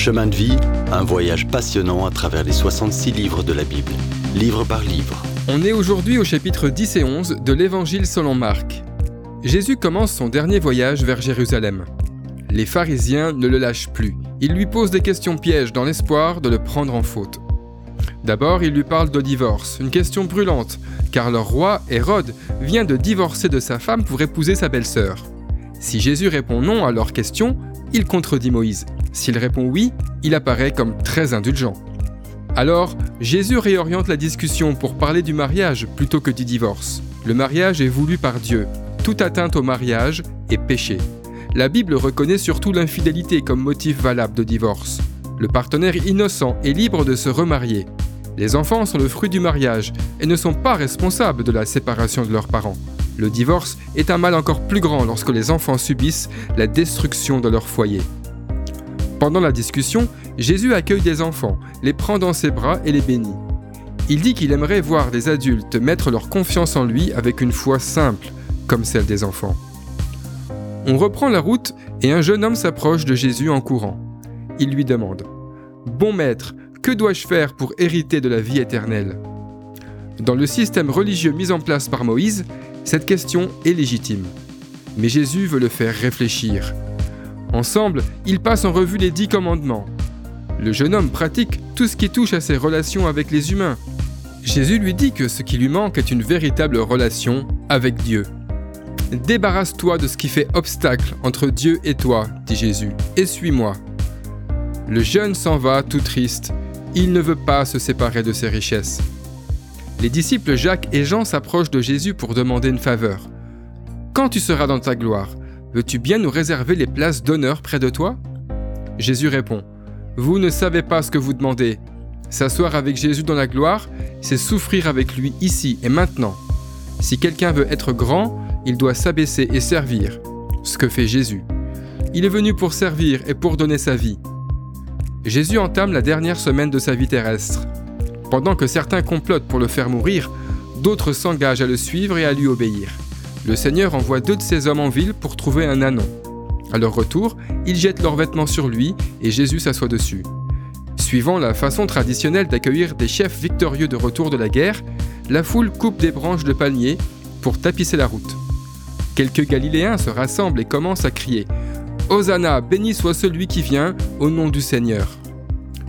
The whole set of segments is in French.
Chemin de vie, un voyage passionnant à travers les 66 livres de la Bible, livre par livre. On est aujourd'hui au chapitre 10 et 11 de l'Évangile selon Marc. Jésus commence son dernier voyage vers Jérusalem. Les pharisiens ne le lâchent plus. Ils lui posent des questions pièges dans l'espoir de le prendre en faute. D'abord, ils lui parlent de divorce, une question brûlante, car leur roi, Hérode, vient de divorcer de sa femme pour épouser sa belle-sœur. Si Jésus répond non à leur question, il contredit Moïse. S'il répond oui, il apparaît comme très indulgent. Alors, Jésus réoriente la discussion pour parler du mariage plutôt que du divorce. Le mariage est voulu par Dieu. Toute atteinte au mariage est péché. La Bible reconnaît surtout l'infidélité comme motif valable de divorce. Le partenaire innocent est libre de se remarier. Les enfants sont le fruit du mariage et ne sont pas responsables de la séparation de leurs parents. Le divorce est un mal encore plus grand lorsque les enfants subissent la destruction de leur foyer. Pendant la discussion, Jésus accueille des enfants, les prend dans ses bras et les bénit. Il dit qu'il aimerait voir des adultes mettre leur confiance en lui avec une foi simple, comme celle des enfants. On reprend la route et un jeune homme s'approche de Jésus en courant. Il lui demande ⁇ Bon maître, que dois-je faire pour hériter de la vie éternelle ?⁇ Dans le système religieux mis en place par Moïse, cette question est légitime. Mais Jésus veut le faire réfléchir. Ensemble, ils passent en revue les dix commandements. Le jeune homme pratique tout ce qui touche à ses relations avec les humains. Jésus lui dit que ce qui lui manque est une véritable relation avec Dieu. Débarrasse-toi de ce qui fait obstacle entre Dieu et toi, dit Jésus, et suis-moi. Le jeune s'en va tout triste. Il ne veut pas se séparer de ses richesses. Les disciples Jacques et Jean s'approchent de Jésus pour demander une faveur. Quand tu seras dans ta gloire, veux-tu bien nous réserver les places d'honneur près de toi? Jésus répond, Vous ne savez pas ce que vous demandez. S'asseoir avec Jésus dans la gloire, c'est souffrir avec lui ici et maintenant. Si quelqu'un veut être grand, il doit s'abaisser et servir, ce que fait Jésus. Il est venu pour servir et pour donner sa vie. Jésus entame la dernière semaine de sa vie terrestre. Pendant que certains complotent pour le faire mourir, d'autres s'engagent à le suivre et à lui obéir. Le Seigneur envoie deux de ses hommes en ville pour trouver un anon. À leur retour, ils jettent leurs vêtements sur lui et Jésus s'assoit dessus. Suivant la façon traditionnelle d'accueillir des chefs victorieux de retour de la guerre, la foule coupe des branches de palmiers pour tapisser la route. Quelques Galiléens se rassemblent et commencent à crier Hosanna, béni soit celui qui vient, au nom du Seigneur.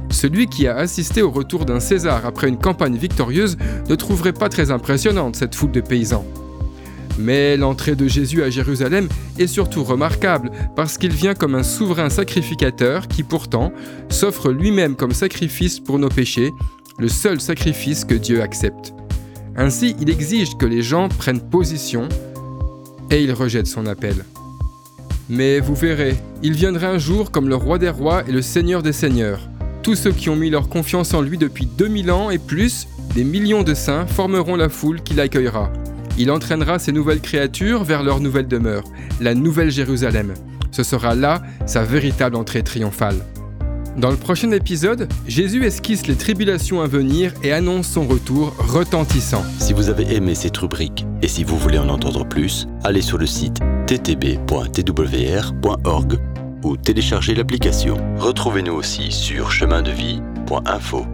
Celui qui a assisté au retour d'un César après une campagne victorieuse ne trouverait pas très impressionnante cette foule de paysans. Mais l'entrée de Jésus à Jérusalem est surtout remarquable parce qu'il vient comme un souverain sacrificateur qui pourtant s'offre lui-même comme sacrifice pour nos péchés, le seul sacrifice que Dieu accepte. Ainsi, il exige que les gens prennent position et il rejette son appel. Mais vous verrez, il viendra un jour comme le roi des rois et le seigneur des seigneurs. Tous ceux qui ont mis leur confiance en lui depuis 2000 ans et plus, des millions de saints, formeront la foule qui l'accueillera. Il entraînera ces nouvelles créatures vers leur nouvelle demeure, la Nouvelle Jérusalem. Ce sera là sa véritable entrée triomphale. Dans le prochain épisode, Jésus esquisse les tribulations à venir et annonce son retour retentissant. Si vous avez aimé cette rubrique et si vous voulez en entendre plus, allez sur le site ttb.twr.org ou téléchargez l'application. Retrouvez-nous aussi sur chemindevie.info.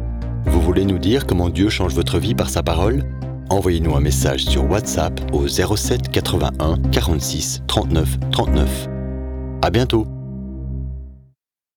Vous voulez nous dire comment Dieu change votre vie par sa parole? Envoyez-nous un message sur WhatsApp au 07 81 46 39 39. À bientôt